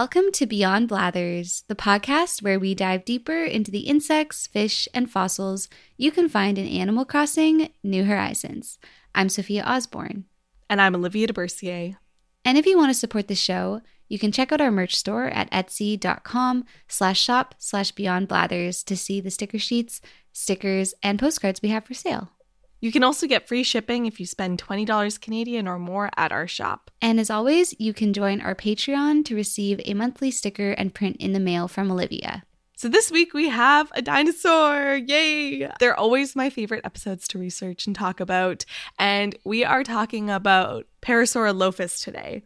Welcome to Beyond Blathers, the podcast where we dive deeper into the insects, fish, and fossils you can find in Animal Crossing New Horizons. I'm Sofia Osborne. And I'm Olivia deBourcier. And if you want to support the show, you can check out our merch store at etsy.com slash shop slash beyond blathers to see the sticker sheets, stickers, and postcards we have for sale. You can also get free shipping if you spend $20 Canadian or more at our shop. And as always, you can join our Patreon to receive a monthly sticker and print in the mail from Olivia. So this week we have a dinosaur. Yay! They're always my favorite episodes to research and talk about. And we are talking about Parasaurolophus today.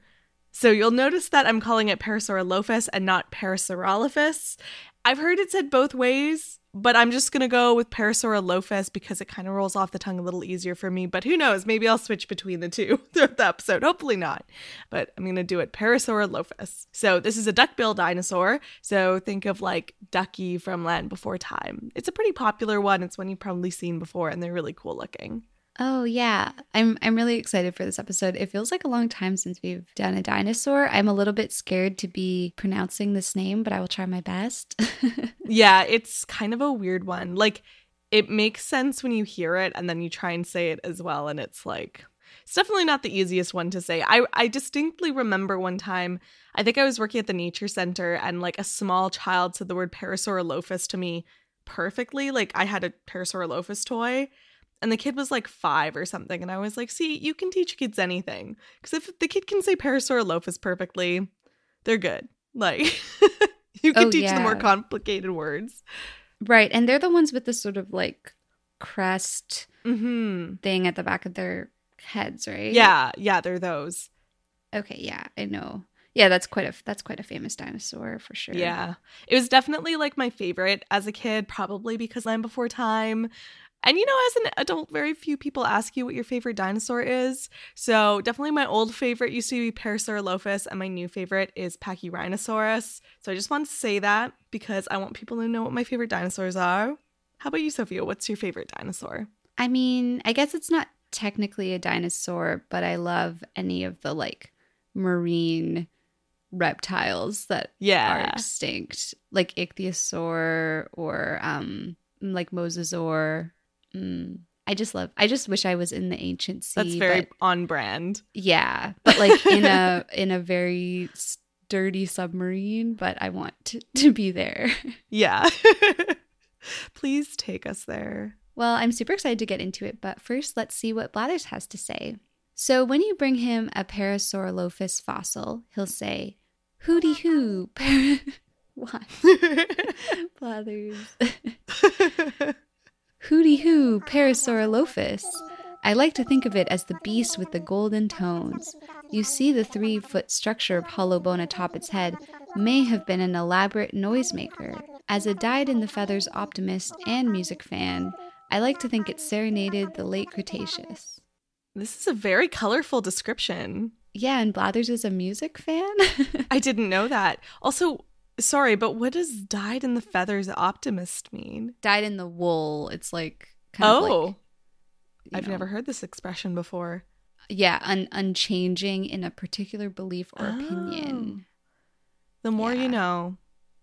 So you'll notice that I'm calling it Parasaurolophus and not Parasaurolophus. I've heard it said both ways but I'm just gonna go with Parasaurolophus because it kind of rolls off the tongue a little easier for me. But who knows? Maybe I'll switch between the two throughout the episode. Hopefully not. But I'm gonna do it Parasaurolophus. So this is a duckbill dinosaur. So think of like Ducky from Land Before Time. It's a pretty popular one. It's one you've probably seen before, and they're really cool looking. Oh yeah, I'm I'm really excited for this episode. It feels like a long time since we've done a dinosaur. I'm a little bit scared to be pronouncing this name, but I will try my best. yeah, it's kind of a weird one. Like it makes sense when you hear it and then you try and say it as well and it's like it's definitely not the easiest one to say. I I distinctly remember one time I think I was working at the nature center and like a small child said the word Parasaurolophus to me perfectly. Like I had a Parasaurolophus toy and the kid was like five or something and i was like see you can teach kids anything. Because if the kid can say parasaurolophus perfectly they're good. Like you can oh, teach yeah. them more complicated words. Right and they're the ones with the sort of like crest mm-hmm. thing at the back of their heads right? Yeah yeah they're those. Okay yeah i know. Yeah that's quite a that's quite a famous dinosaur for sure. Yeah. It was definitely like my favorite as a kid probably because land before time and you know, as an adult, very few people ask you what your favorite dinosaur is. So definitely my old favorite used to be Parasaurolophus, and my new favorite is Pachyrhinosaurus. So I just want to say that because I want people to know what my favorite dinosaurs are. How about you, Sofia? What's your favorite dinosaur? I mean, I guess it's not technically a dinosaur, but I love any of the like marine reptiles that yeah. are extinct, like ichthyosaur or um like mosasaur Mm, I just love. I just wish I was in the ancient sea. That's very but, on brand. Yeah, but like in a in a very sturdy submarine. But I want to, to be there. Yeah. Please take us there. Well, I'm super excited to get into it, but first let's see what Blathers has to say. So when you bring him a Parasaurolophus fossil, he'll say, "Hooty hoo, para." what? Blathers. Hooty hoo, Parasaurolophus. I like to think of it as the beast with the golden tones. You see, the three foot structure of hollow bone atop its head may have been an elaborate noisemaker. As a dyed in the feathers optimist and music fan, I like to think it serenaded the late Cretaceous. This is a very colorful description. Yeah, and Blathers is a music fan? I didn't know that. Also, Sorry, but what does dyed in the feathers optimist mean? Dyed in the wool. It's like oh, like, I've know. never heard this expression before. Yeah, un- unchanging in a particular belief or oh. opinion. The more yeah. you know.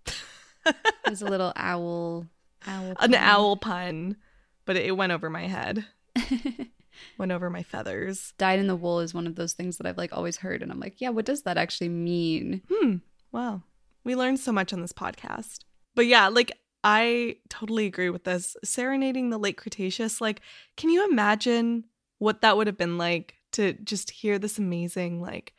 There's a little owl, owl. Pun. An owl pun, but it, it went over my head. went over my feathers. Dyed in the wool is one of those things that I've like always heard, and I'm like, yeah, what does that actually mean? Hmm. Wow. We learned so much on this podcast. But yeah, like I totally agree with this. Serenading the late Cretaceous, like, can you imagine what that would have been like to just hear this amazing, like,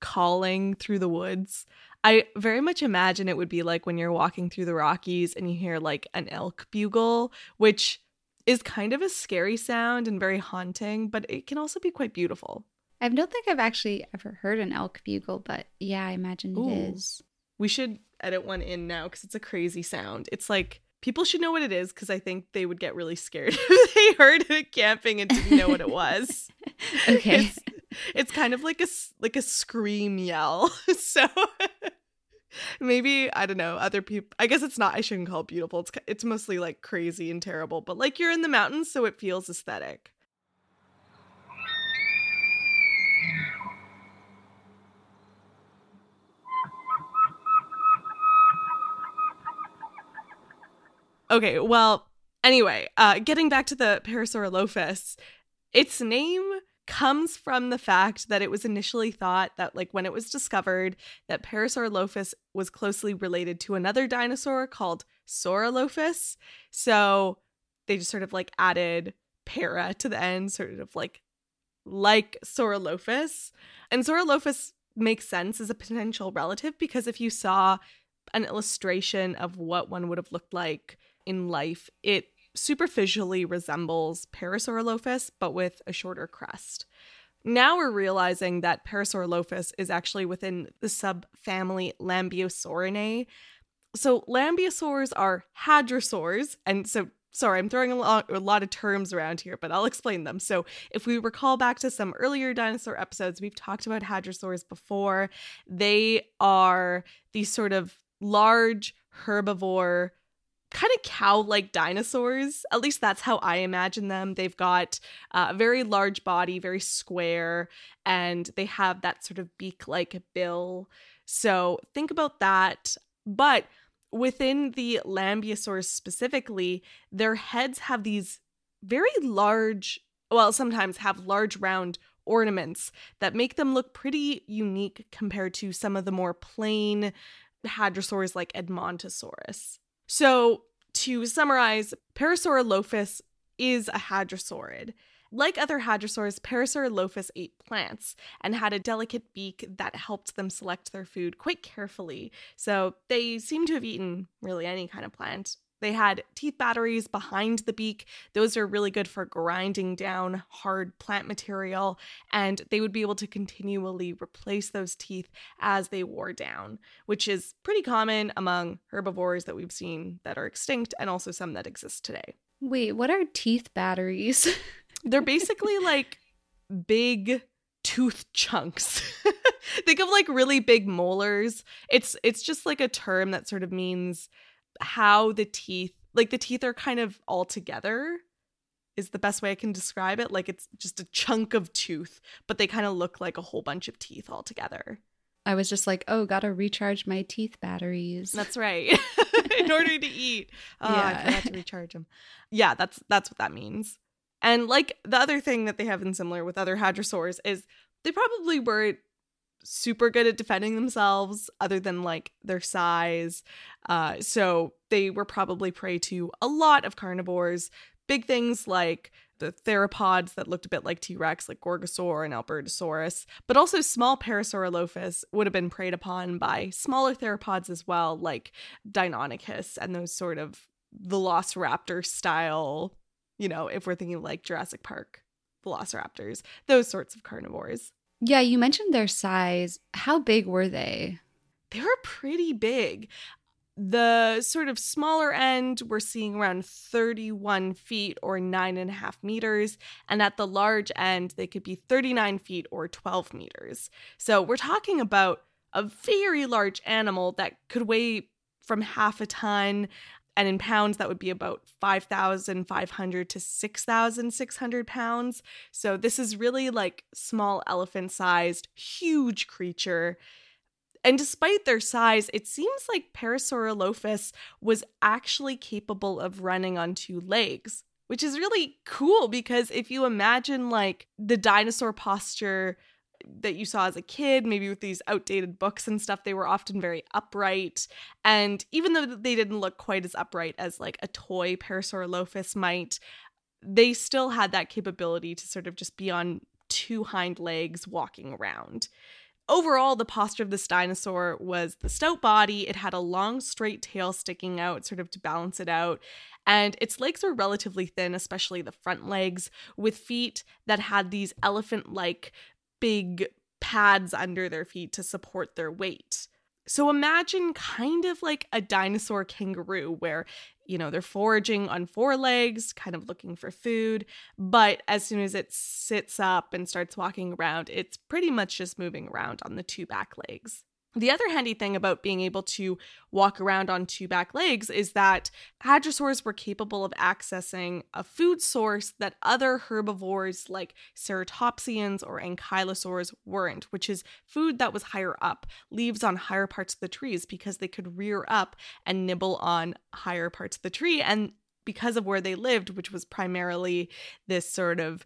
calling through the woods? I very much imagine it would be like when you're walking through the Rockies and you hear like an elk bugle, which is kind of a scary sound and very haunting, but it can also be quite beautiful. I don't think I've actually ever heard an elk bugle, but yeah, I imagine Ooh. it is. We should edit one in now because it's a crazy sound. It's like people should know what it is because I think they would get really scared if they heard it camping and didn't know what it was. okay. It's, it's kind of like a like a scream yell. so maybe I don't know other people. I guess it's not. I shouldn't call it beautiful. It's it's mostly like crazy and terrible. But like you're in the mountains, so it feels aesthetic. Okay, well, anyway, uh, getting back to the Parasaurolophus, its name comes from the fact that it was initially thought that like when it was discovered that Parasaurolophus was closely related to another dinosaur called Saurolophus. So they just sort of like added para to the end, sort of like like Saurolophus. And Saurolophus makes sense as a potential relative because if you saw an illustration of what one would have looked like in life, it superficially resembles Parasaurolophus, but with a shorter crest. Now we're realizing that Parasaurolophus is actually within the subfamily Lambeosaurinae. So lambeosaurs are hadrosaurs, and so sorry, I'm throwing a lot, a lot of terms around here, but I'll explain them. So, if we recall back to some earlier dinosaur episodes, we've talked about hadrosaurs before. They are these sort of large herbivore kind of cow like dinosaurs. At least that's how I imagine them. They've got uh, a very large body, very square, and they have that sort of beak like bill. So think about that. But within the Lambeosaurs specifically, their heads have these very large, well, sometimes have large round ornaments that make them look pretty unique compared to some of the more plain hadrosaurs like Edmontosaurus. So, to summarize, Parasaurolophus is a hadrosaurid. Like other hadrosaurs, Parasaurolophus ate plants and had a delicate beak that helped them select their food quite carefully. So they seem to have eaten really any kind of plant. They had teeth batteries behind the beak. Those are really good for grinding down hard plant material, and they would be able to continually replace those teeth as they wore down, which is pretty common among herbivores that we've seen that are extinct and also some that exist today. Wait, what are teeth batteries? They're basically like big tooth chunks. Think of like really big molars. It's it's just like a term that sort of means how the teeth like the teeth are kind of all together is the best way I can describe it. Like it's just a chunk of tooth, but they kind of look like a whole bunch of teeth all together. I was just like, oh, gotta recharge my teeth batteries. That's right. In order to eat. Oh, yeah. I forgot to recharge them. Yeah, that's that's what that means. And like the other thing that they have in similar with other hadrosaurs is they probably weren't super good at defending themselves other than like their size. Uh, so they were probably prey to a lot of carnivores. Big things like the theropods that looked a bit like T Rex, like Gorgosaur and Albertosaurus, but also small Parasaurolophus would have been preyed upon by smaller theropods as well, like Deinonychus and those sort of velociraptor style, you know, if we're thinking like Jurassic Park velociraptors, those sorts of carnivores. Yeah, you mentioned their size. How big were they? They were pretty big. The sort of smaller end, we're seeing around 31 feet or nine and a half meters. And at the large end, they could be 39 feet or 12 meters. So we're talking about a very large animal that could weigh from half a ton and in pounds that would be about 5500 to 6600 pounds. So this is really like small elephant sized huge creature. And despite their size it seems like parasaurolophus was actually capable of running on two legs which is really cool because if you imagine like the dinosaur posture that you saw as a kid, maybe with these outdated books and stuff, they were often very upright. And even though they didn't look quite as upright as like a toy Parasaurolophus might, they still had that capability to sort of just be on two hind legs walking around. Overall, the posture of this dinosaur was the stout body. It had a long, straight tail sticking out, sort of to balance it out. And its legs were relatively thin, especially the front legs, with feet that had these elephant like big pads under their feet to support their weight. So imagine kind of like a dinosaur kangaroo where, you know, they're foraging on four legs, kind of looking for food, but as soon as it sits up and starts walking around, it's pretty much just moving around on the two back legs. The other handy thing about being able to walk around on two back legs is that hadrosaurs were capable of accessing a food source that other herbivores like ceratopsians or ankylosaurs weren't, which is food that was higher up, leaves on higher parts of the trees because they could rear up and nibble on higher parts of the tree. And because of where they lived, which was primarily this sort of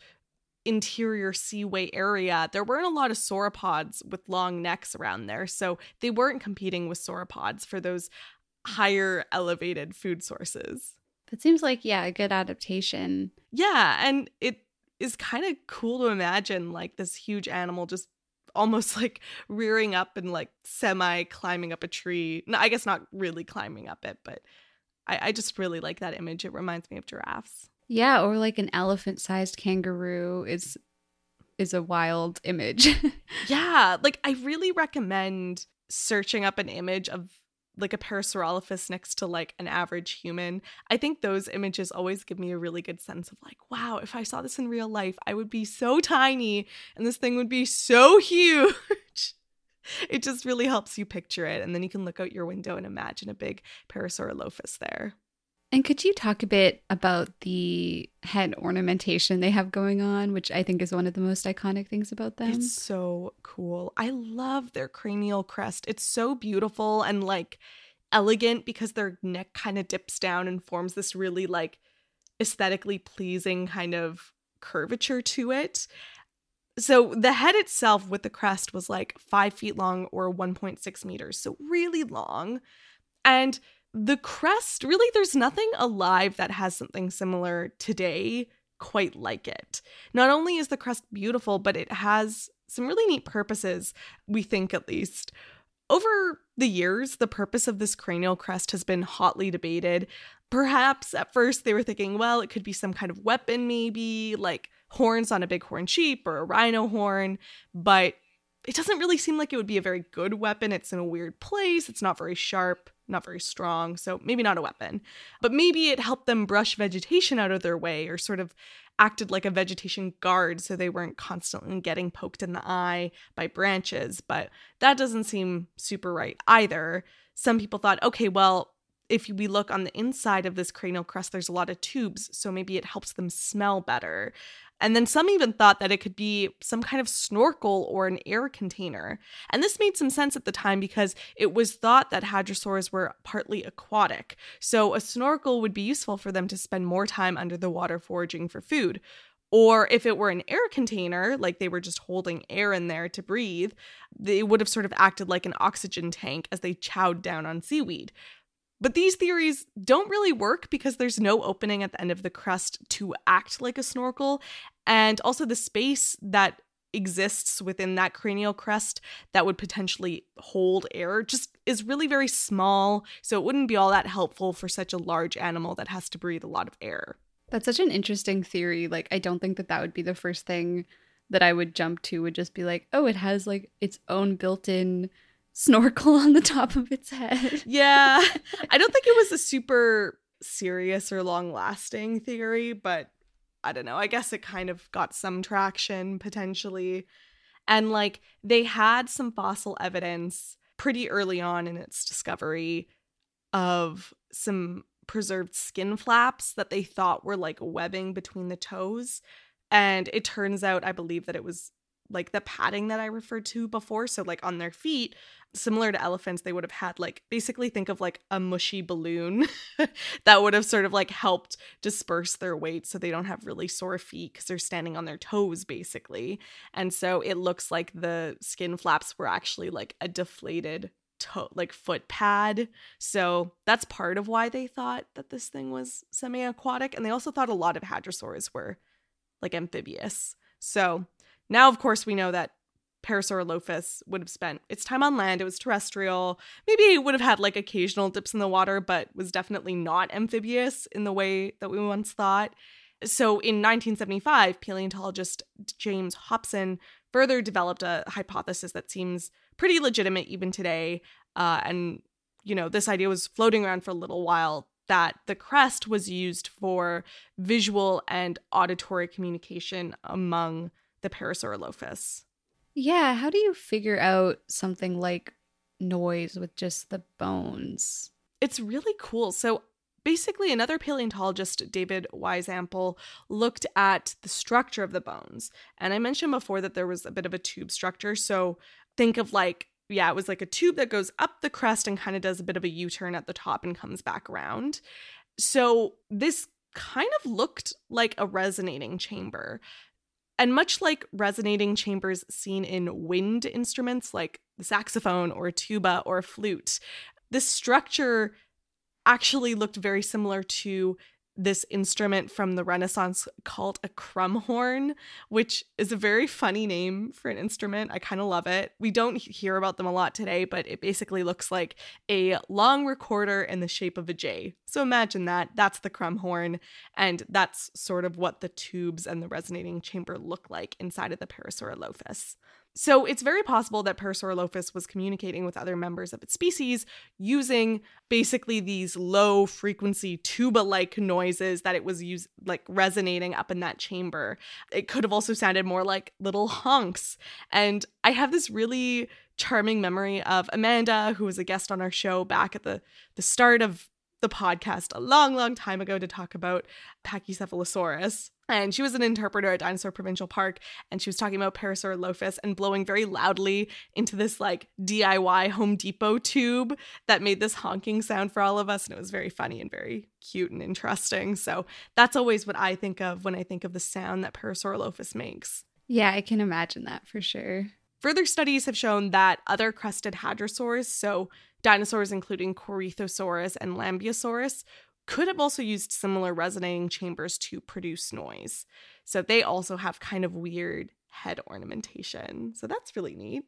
interior seaway area, there weren't a lot of sauropods with long necks around there. So they weren't competing with sauropods for those higher elevated food sources. That seems like, yeah, a good adaptation. Yeah. And it is kind of cool to imagine like this huge animal just almost like rearing up and like semi climbing up a tree. No, I guess not really climbing up it, but I, I just really like that image. It reminds me of giraffes. Yeah, or like an elephant-sized kangaroo is is a wild image. yeah, like I really recommend searching up an image of like a Parasaurolophus next to like an average human. I think those images always give me a really good sense of like, wow, if I saw this in real life, I would be so tiny and this thing would be so huge. it just really helps you picture it. And then you can look out your window and imagine a big Parasaurolophus there. And could you talk a bit about the head ornamentation they have going on, which I think is one of the most iconic things about them? It's so cool. I love their cranial crest. It's so beautiful and like elegant because their neck kind of dips down and forms this really like aesthetically pleasing kind of curvature to it. So the head itself with the crest was like five feet long or 1.6 meters. So really long. And the crest, really, there's nothing alive that has something similar today quite like it. Not only is the crest beautiful, but it has some really neat purposes, we think at least. Over the years, the purpose of this cranial crest has been hotly debated. Perhaps at first they were thinking, well, it could be some kind of weapon, maybe like horns on a bighorn sheep or a rhino horn, but it doesn't really seem like it would be a very good weapon. It's in a weird place, it's not very sharp not very strong, so maybe not a weapon. But maybe it helped them brush vegetation out of their way or sort of acted like a vegetation guard so they weren't constantly getting poked in the eye by branches. But that doesn't seem super right either. Some people thought, okay, well, if we look on the inside of this cranial crest, there's a lot of tubes, so maybe it helps them smell better. And then some even thought that it could be some kind of snorkel or an air container. And this made some sense at the time because it was thought that hadrosaurs were partly aquatic. So a snorkel would be useful for them to spend more time under the water foraging for food. Or if it were an air container, like they were just holding air in there to breathe, they would have sort of acted like an oxygen tank as they chowed down on seaweed. But these theories don't really work because there's no opening at the end of the crest to act like a snorkel. And also, the space that exists within that cranial crest that would potentially hold air just is really very small. So, it wouldn't be all that helpful for such a large animal that has to breathe a lot of air. That's such an interesting theory. Like, I don't think that that would be the first thing that I would jump to, would just be like, oh, it has like its own built in snorkel on the top of its head. Yeah. I don't think it was a super serious or long lasting theory, but I don't know. I guess it kind of got some traction potentially. And like they had some fossil evidence pretty early on in its discovery of some preserved skin flaps that they thought were like webbing between the toes. And it turns out, I believe that it was like the padding that I referred to before. So, like on their feet, similar to elephants, they would have had like basically think of like a mushy balloon that would have sort of like helped disperse their weight so they don't have really sore feet because they're standing on their toes basically. And so it looks like the skin flaps were actually like a deflated toe like foot pad. So that's part of why they thought that this thing was semi-aquatic. And they also thought a lot of hadrosaurs were like amphibious. So now, of course, we know that Parasaurolophus would have spent its time on land. It was terrestrial. Maybe it would have had like occasional dips in the water, but was definitely not amphibious in the way that we once thought. So in 1975, paleontologist James Hopson further developed a hypothesis that seems pretty legitimate even today. Uh, and, you know, this idea was floating around for a little while that the crest was used for visual and auditory communication among the Parasaurolophus. Yeah, how do you figure out something like noise with just the bones. It's really cool. So basically another paleontologist david Weishampel looked at the structure of the bones and i mentioned before that there was a bit of a tube structure so think of like yeah it was like a tube that goes up the crest and kind of does a bit of a u-turn at the top and comes back around so this kind of looked like a resonating chamber and much like resonating chambers seen in wind instruments like the saxophone or tuba or flute, this structure actually looked very similar to this instrument from the Renaissance called a crumhorn, which is a very funny name for an instrument. I kind of love it. We don't hear about them a lot today, but it basically looks like a long recorder in the shape of a J. So imagine that. That's the crumhorn. And that's sort of what the tubes and the resonating chamber look like inside of the Parasaurolophus. So it's very possible that Parasaurolophus was communicating with other members of its species using basically these low frequency tuba like noises that it was use like resonating up in that chamber. It could have also sounded more like little honks. And I have this really charming memory of Amanda, who was a guest on our show back at the the start of the podcast a long, long time ago to talk about Pachycephalosaurus. And she was an interpreter at Dinosaur Provincial Park, and she was talking about Parasaurolophus and blowing very loudly into this like DIY Home Depot tube that made this honking sound for all of us. And it was very funny and very cute and interesting. So that's always what I think of when I think of the sound that Parasaurolophus makes. Yeah, I can imagine that for sure. Further studies have shown that other crested hadrosaurs, so dinosaurs including Corythosaurus and Lambeosaurus, could have also used similar resonating chambers to produce noise. So they also have kind of weird head ornamentation. So that's really neat.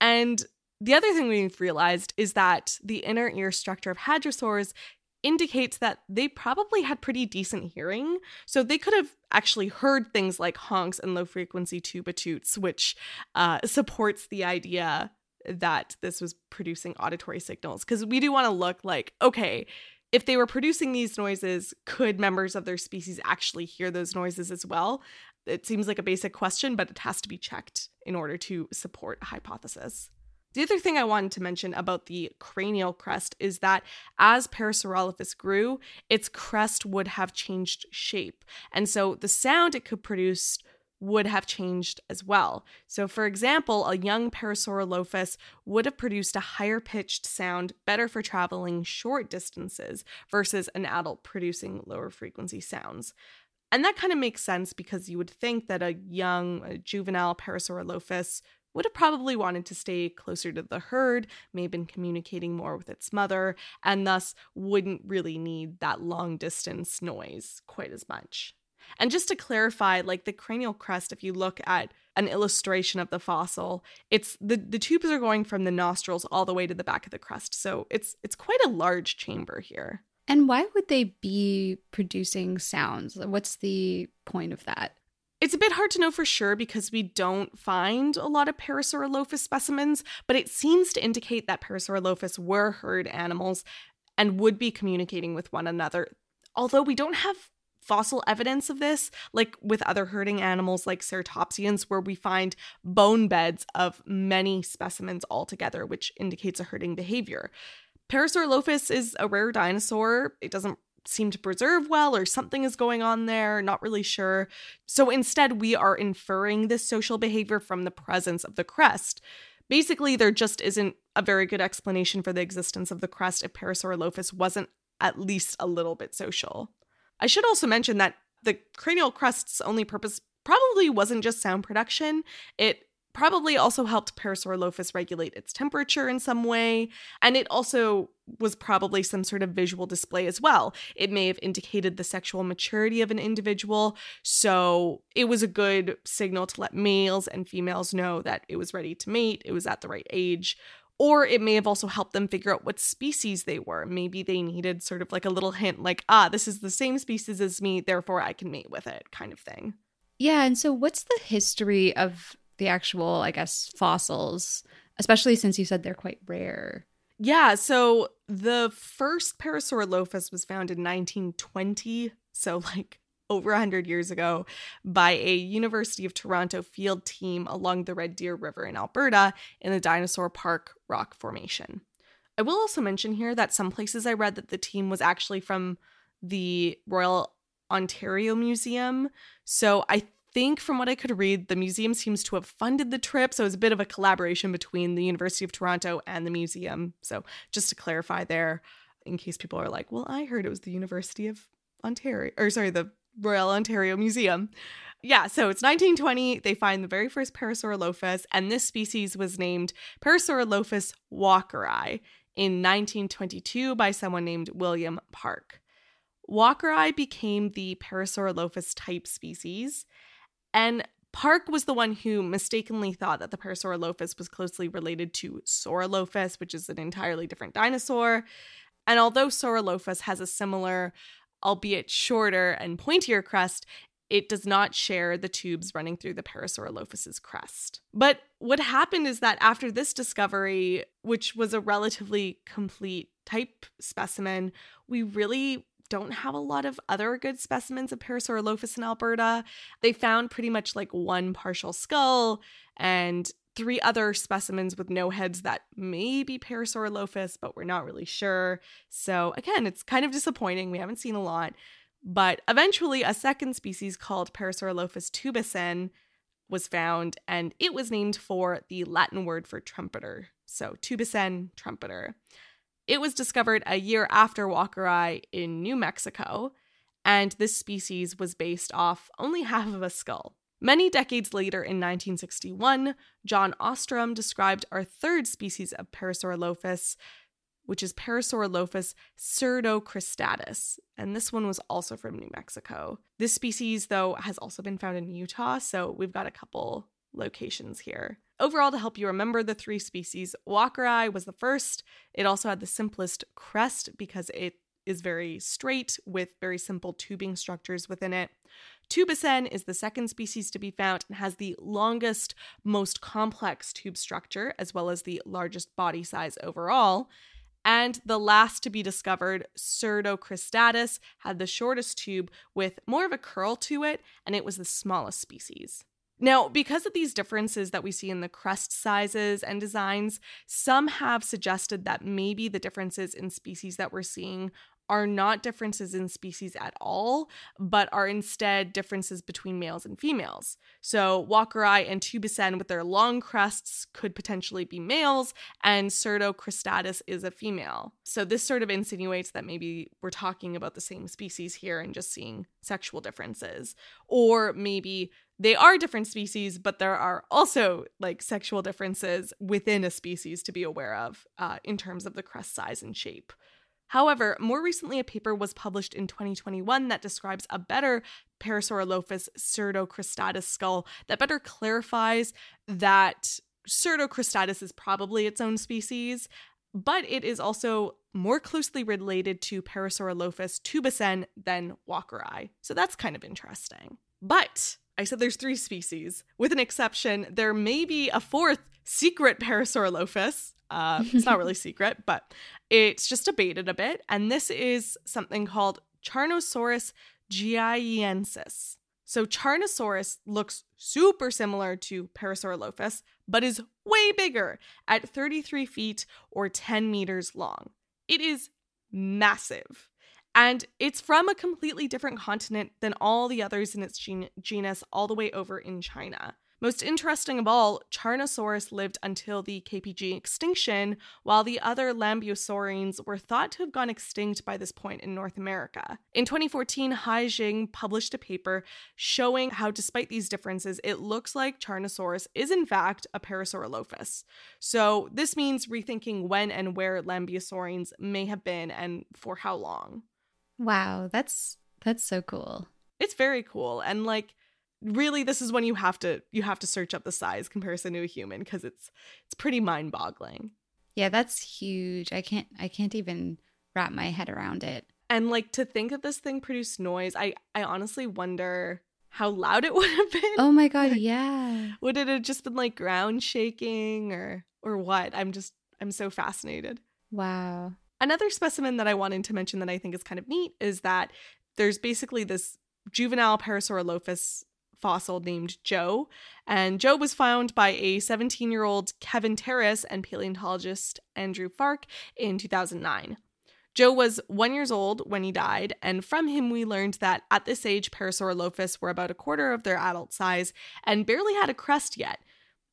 And the other thing we've realized is that the inner ear structure of hadrosaurs indicates that they probably had pretty decent hearing. So they could have actually heard things like honks and low frequency tuba toots, which uh, supports the idea that this was producing auditory signals. Because we do want to look like, okay, if they were producing these noises, could members of their species actually hear those noises as well? It seems like a basic question, but it has to be checked in order to support a hypothesis. The other thing I wanted to mention about the cranial crest is that as Parasaurolophus grew, its crest would have changed shape. And so the sound it could produce would have changed as well. So, for example, a young Parasaurolophus would have produced a higher pitched sound better for traveling short distances versus an adult producing lower frequency sounds. And that kind of makes sense because you would think that a young, a juvenile Parasaurolophus would have probably wanted to stay closer to the herd, may have been communicating more with its mother, and thus wouldn't really need that long distance noise quite as much. And just to clarify, like the cranial crest, if you look at an illustration of the fossil, it's the, the tubes are going from the nostrils all the way to the back of the crest. So it's it's quite a large chamber here. And why would they be producing sounds? What's the point of that? It's a bit hard to know for sure because we don't find a lot of Parasaurolophus specimens, but it seems to indicate that Parasaurolophus were herd animals and would be communicating with one another. Although we don't have fossil evidence of this, like with other herding animals like ceratopsians, where we find bone beds of many specimens all together, which indicates a herding behavior. Parasaurolophus is a rare dinosaur. It doesn't seem to preserve well, or something is going on there, not really sure. So instead, we are inferring this social behavior from the presence of the crest. Basically, there just isn't a very good explanation for the existence of the crest if Parasaurolophus wasn't at least a little bit social. I should also mention that the cranial crest's only purpose probably wasn't just sound production. It probably also helped Parasaurolophus regulate its temperature in some way, and it also was probably some sort of visual display as well. It may have indicated the sexual maturity of an individual, so it was a good signal to let males and females know that it was ready to mate, it was at the right age, or it may have also helped them figure out what species they were. Maybe they needed sort of like a little hint, like, ah, this is the same species as me, therefore I can mate with it, kind of thing. Yeah. And so, what's the history of the actual, I guess, fossils, especially since you said they're quite rare? Yeah. So, the first Parasaurolophus was found in 1920. So, like, over 100 years ago by a University of Toronto field team along the Red Deer River in Alberta in the Dinosaur Park rock formation. I will also mention here that some places I read that the team was actually from the Royal Ontario Museum. So I think from what I could read, the museum seems to have funded the trip. So it was a bit of a collaboration between the University of Toronto and the museum. So just to clarify there, in case people are like, well, I heard it was the University of Ontario, or sorry, the Royal Ontario Museum. Yeah, so it's 1920. They find the very first Parasaurolophus, and this species was named Parasaurolophus walkeri in 1922 by someone named William Park. Walkeri became the Parasaurolophus type species, and Park was the one who mistakenly thought that the Parasaurolophus was closely related to Saurolophus, which is an entirely different dinosaur. And although Saurolophus has a similar, albeit shorter and pointier crest, it does not share the tubes running through the Parasaurolophus's crest. But what happened is that after this discovery, which was a relatively complete type specimen, we really don't have a lot of other good specimens of Parasaurolophus in Alberta. They found pretty much like one partial skull and three other specimens with no heads that may be Parasaurolophus, but we're not really sure. So, again, it's kind of disappointing. We haven't seen a lot. But eventually, a second species called Parasaurolophus tubicen was found, and it was named for the Latin word for trumpeter. So, tubicen, trumpeter. It was discovered a year after Walkeri in New Mexico, and this species was based off only half of a skull. Many decades later, in 1961, John Ostrom described our third species of Parasaurolophus, which is Parasaurolophus pseudocristatus, and this one was also from New Mexico. This species, though, has also been found in Utah, so we've got a couple locations here. Overall, to help you remember the three species, Walkeri was the first. It also had the simplest crest because it is very straight with very simple tubing structures within it. Tubicen is the second species to be found and has the longest, most complex tube structure, as well as the largest body size overall. And the last to be discovered, Pseudocristatus, had the shortest tube with more of a curl to it, and it was the smallest species. Now, because of these differences that we see in the crest sizes and designs, some have suggested that maybe the differences in species that we're seeing are not differences in species at all, but are instead differences between males and females. So, Walkeri and Tubicen, with their long crests, could potentially be males, and Pseudocristatus is a female. So, this sort of insinuates that maybe we're talking about the same species here and just seeing sexual differences. Or maybe they are different species, but there are also like sexual differences within a species to be aware of uh, in terms of the crest size and shape. However, more recently, a paper was published in 2021 that describes a better Parasaurolophus pseudocristatus skull that better clarifies that pseudocristatus is probably its own species, but it is also more closely related to Parasaurolophus tubicen than Walkeri. So that's kind of interesting. But I said there's three species. With an exception, there may be a fourth secret Parasaurolophus. Uh, it's not really secret, but it's just debated a bit. And this is something called Charonosaurus jiayinensis. So Charonosaurus looks super similar to Parasaurolophus, but is way bigger at 33 feet or 10 meters long. It is massive. And it's from a completely different continent than all the others in its gen- genus, all the way over in China. Most interesting of all, Charonosaurus lived until the KPG extinction, while the other Lambeosaurines were thought to have gone extinct by this point in North America. In 2014, Hai Xing published a paper showing how, despite these differences, it looks like Charonosaurus is in fact a Parasaurolophus. So, this means rethinking when and where Lambeosaurines may have been and for how long. Wow, that's that's so cool. It's very cool. And like really this is when you have to you have to search up the size comparison to a human because it's it's pretty mind-boggling. Yeah that's huge. I can't i can't even wrap my head around it. And like to think that this thing produced noise i i honestly wonder how loud it would have been. Oh my god yeah. Would it have just been like ground shaking or or what? I'm just i'm so fascinated. Wow another specimen that i wanted to mention that i think is kind of neat is that there's basically this juvenile Parasaurolophus fossil named Joe. And Joe was found by a 17 year old Kevin Terris and paleontologist Andrew Farke in 2009. Joe was one years old when he died, and from him we learned that at this age, Parasaurolophus were about a quarter of their adult size and barely had a crest yet.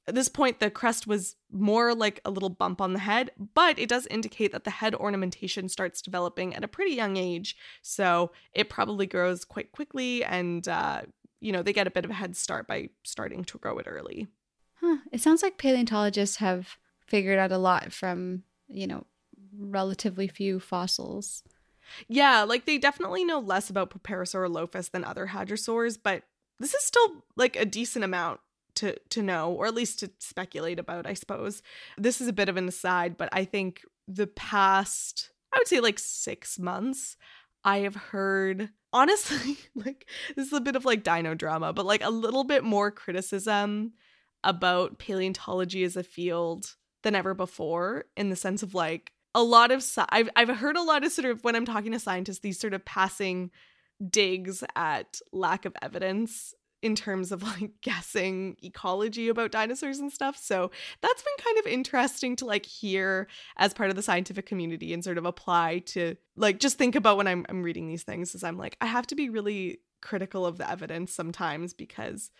At this point, the crest was more like a little bump on the head, but it does indicate that the head ornamentation starts developing at a pretty young age, so it probably grows quite quickly, and uh, you know they get a bit of a head start by starting to grow it early. Huh. It sounds like paleontologists have figured out a lot from you know relatively few fossils. Yeah, like they definitely know less about Parasaurolophus than other hadrosaurs, but this is still like a decent amount to to know or at least to speculate about, I suppose. This is a bit of an aside, but I think the past I would say like 6 months I have heard honestly like this is a bit of like dino drama, but like a little bit more criticism about paleontology as a field than ever before in the sense of like a lot of I've I've heard a lot of sort of when I'm talking to scientists these sort of passing digs at lack of evidence in terms of like guessing ecology about dinosaurs and stuff. So that's been kind of interesting to like hear as part of the scientific community and sort of apply to like just think about when I'm I'm reading these things is I'm like I have to be really critical of the evidence sometimes because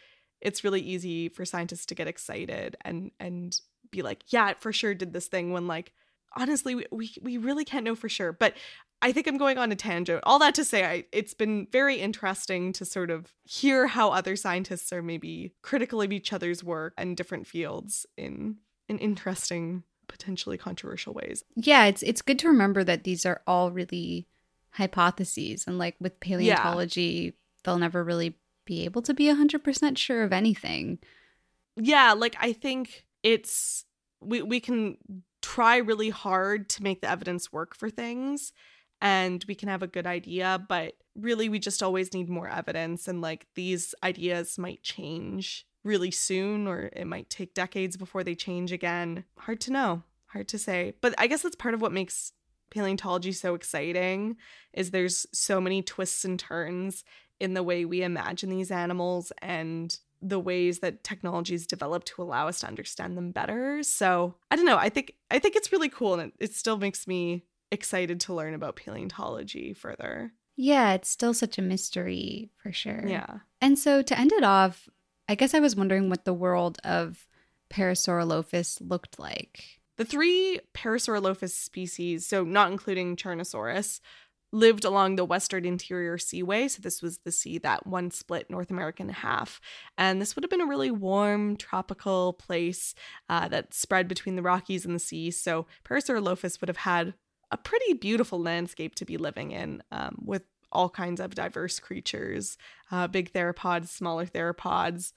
it's really easy for scientists to get excited and and be like, yeah, it for sure did this thing when like honestly we, we, we really can't know for sure but i think i'm going on a tangent. All that to say I, it's been very interesting to sort of hear how other scientists are maybe critical of each other's work and different fields in in interesting potentially controversial ways. Yeah it's it's good to remember that these are all really hypotheses and like with paleontology yeah. they'll never really be able to be 100% sure of anything. Yeah like i think it's we we can try really hard to make the evidence work for things and we can have a good idea, but really we just always need more evidence and like these ideas might change really soon or it might take decades before they change again. Hard to know, hard to say. But I guess that's part of what makes paleontology so exciting is there's so many twists and turns in the way we imagine these animals and the ways that technology is developed to allow us to understand them better. So I don't know. I think I think it's really cool, and it, it still makes me excited to learn about paleontology further. Yeah, it's still such a mystery for sure. Yeah. And so to end it off, I guess I was wondering what the world of Parasaurolophus looked like. The three Parasaurolophus species, so not including Charonosaurus, lived along the western interior seaway. So, this was the sea that once split North America in half. And this would have been a really warm, tropical place uh, that spread between the Rockies and the sea. So, Parasaurolophus would have had a pretty beautiful landscape to be living in um, with all kinds of diverse creatures uh, big theropods, smaller theropods,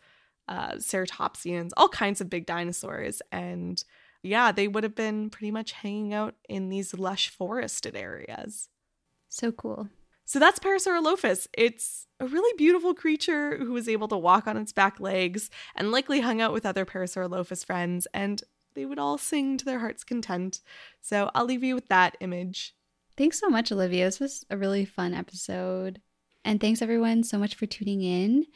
uh, ceratopsians, all kinds of big dinosaurs. And yeah, they would have been pretty much hanging out in these lush forested areas. So cool. So that's Parasaurolophus. It's a really beautiful creature who was able to walk on its back legs and likely hung out with other Parasaurolophus friends, and they would all sing to their heart's content. So I'll leave you with that image. Thanks so much, Olivia. This was a really fun episode. And thanks everyone so much for tuning in.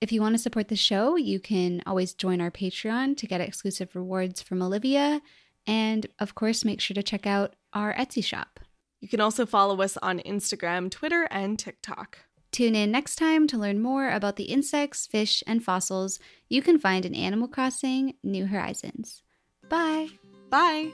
If you want to support the show, you can always join our Patreon to get exclusive rewards from Olivia. And of course, make sure to check out our Etsy shop. You can also follow us on Instagram, Twitter, and TikTok. Tune in next time to learn more about the insects, fish, and fossils you can find in Animal Crossing New Horizons. Bye. Bye.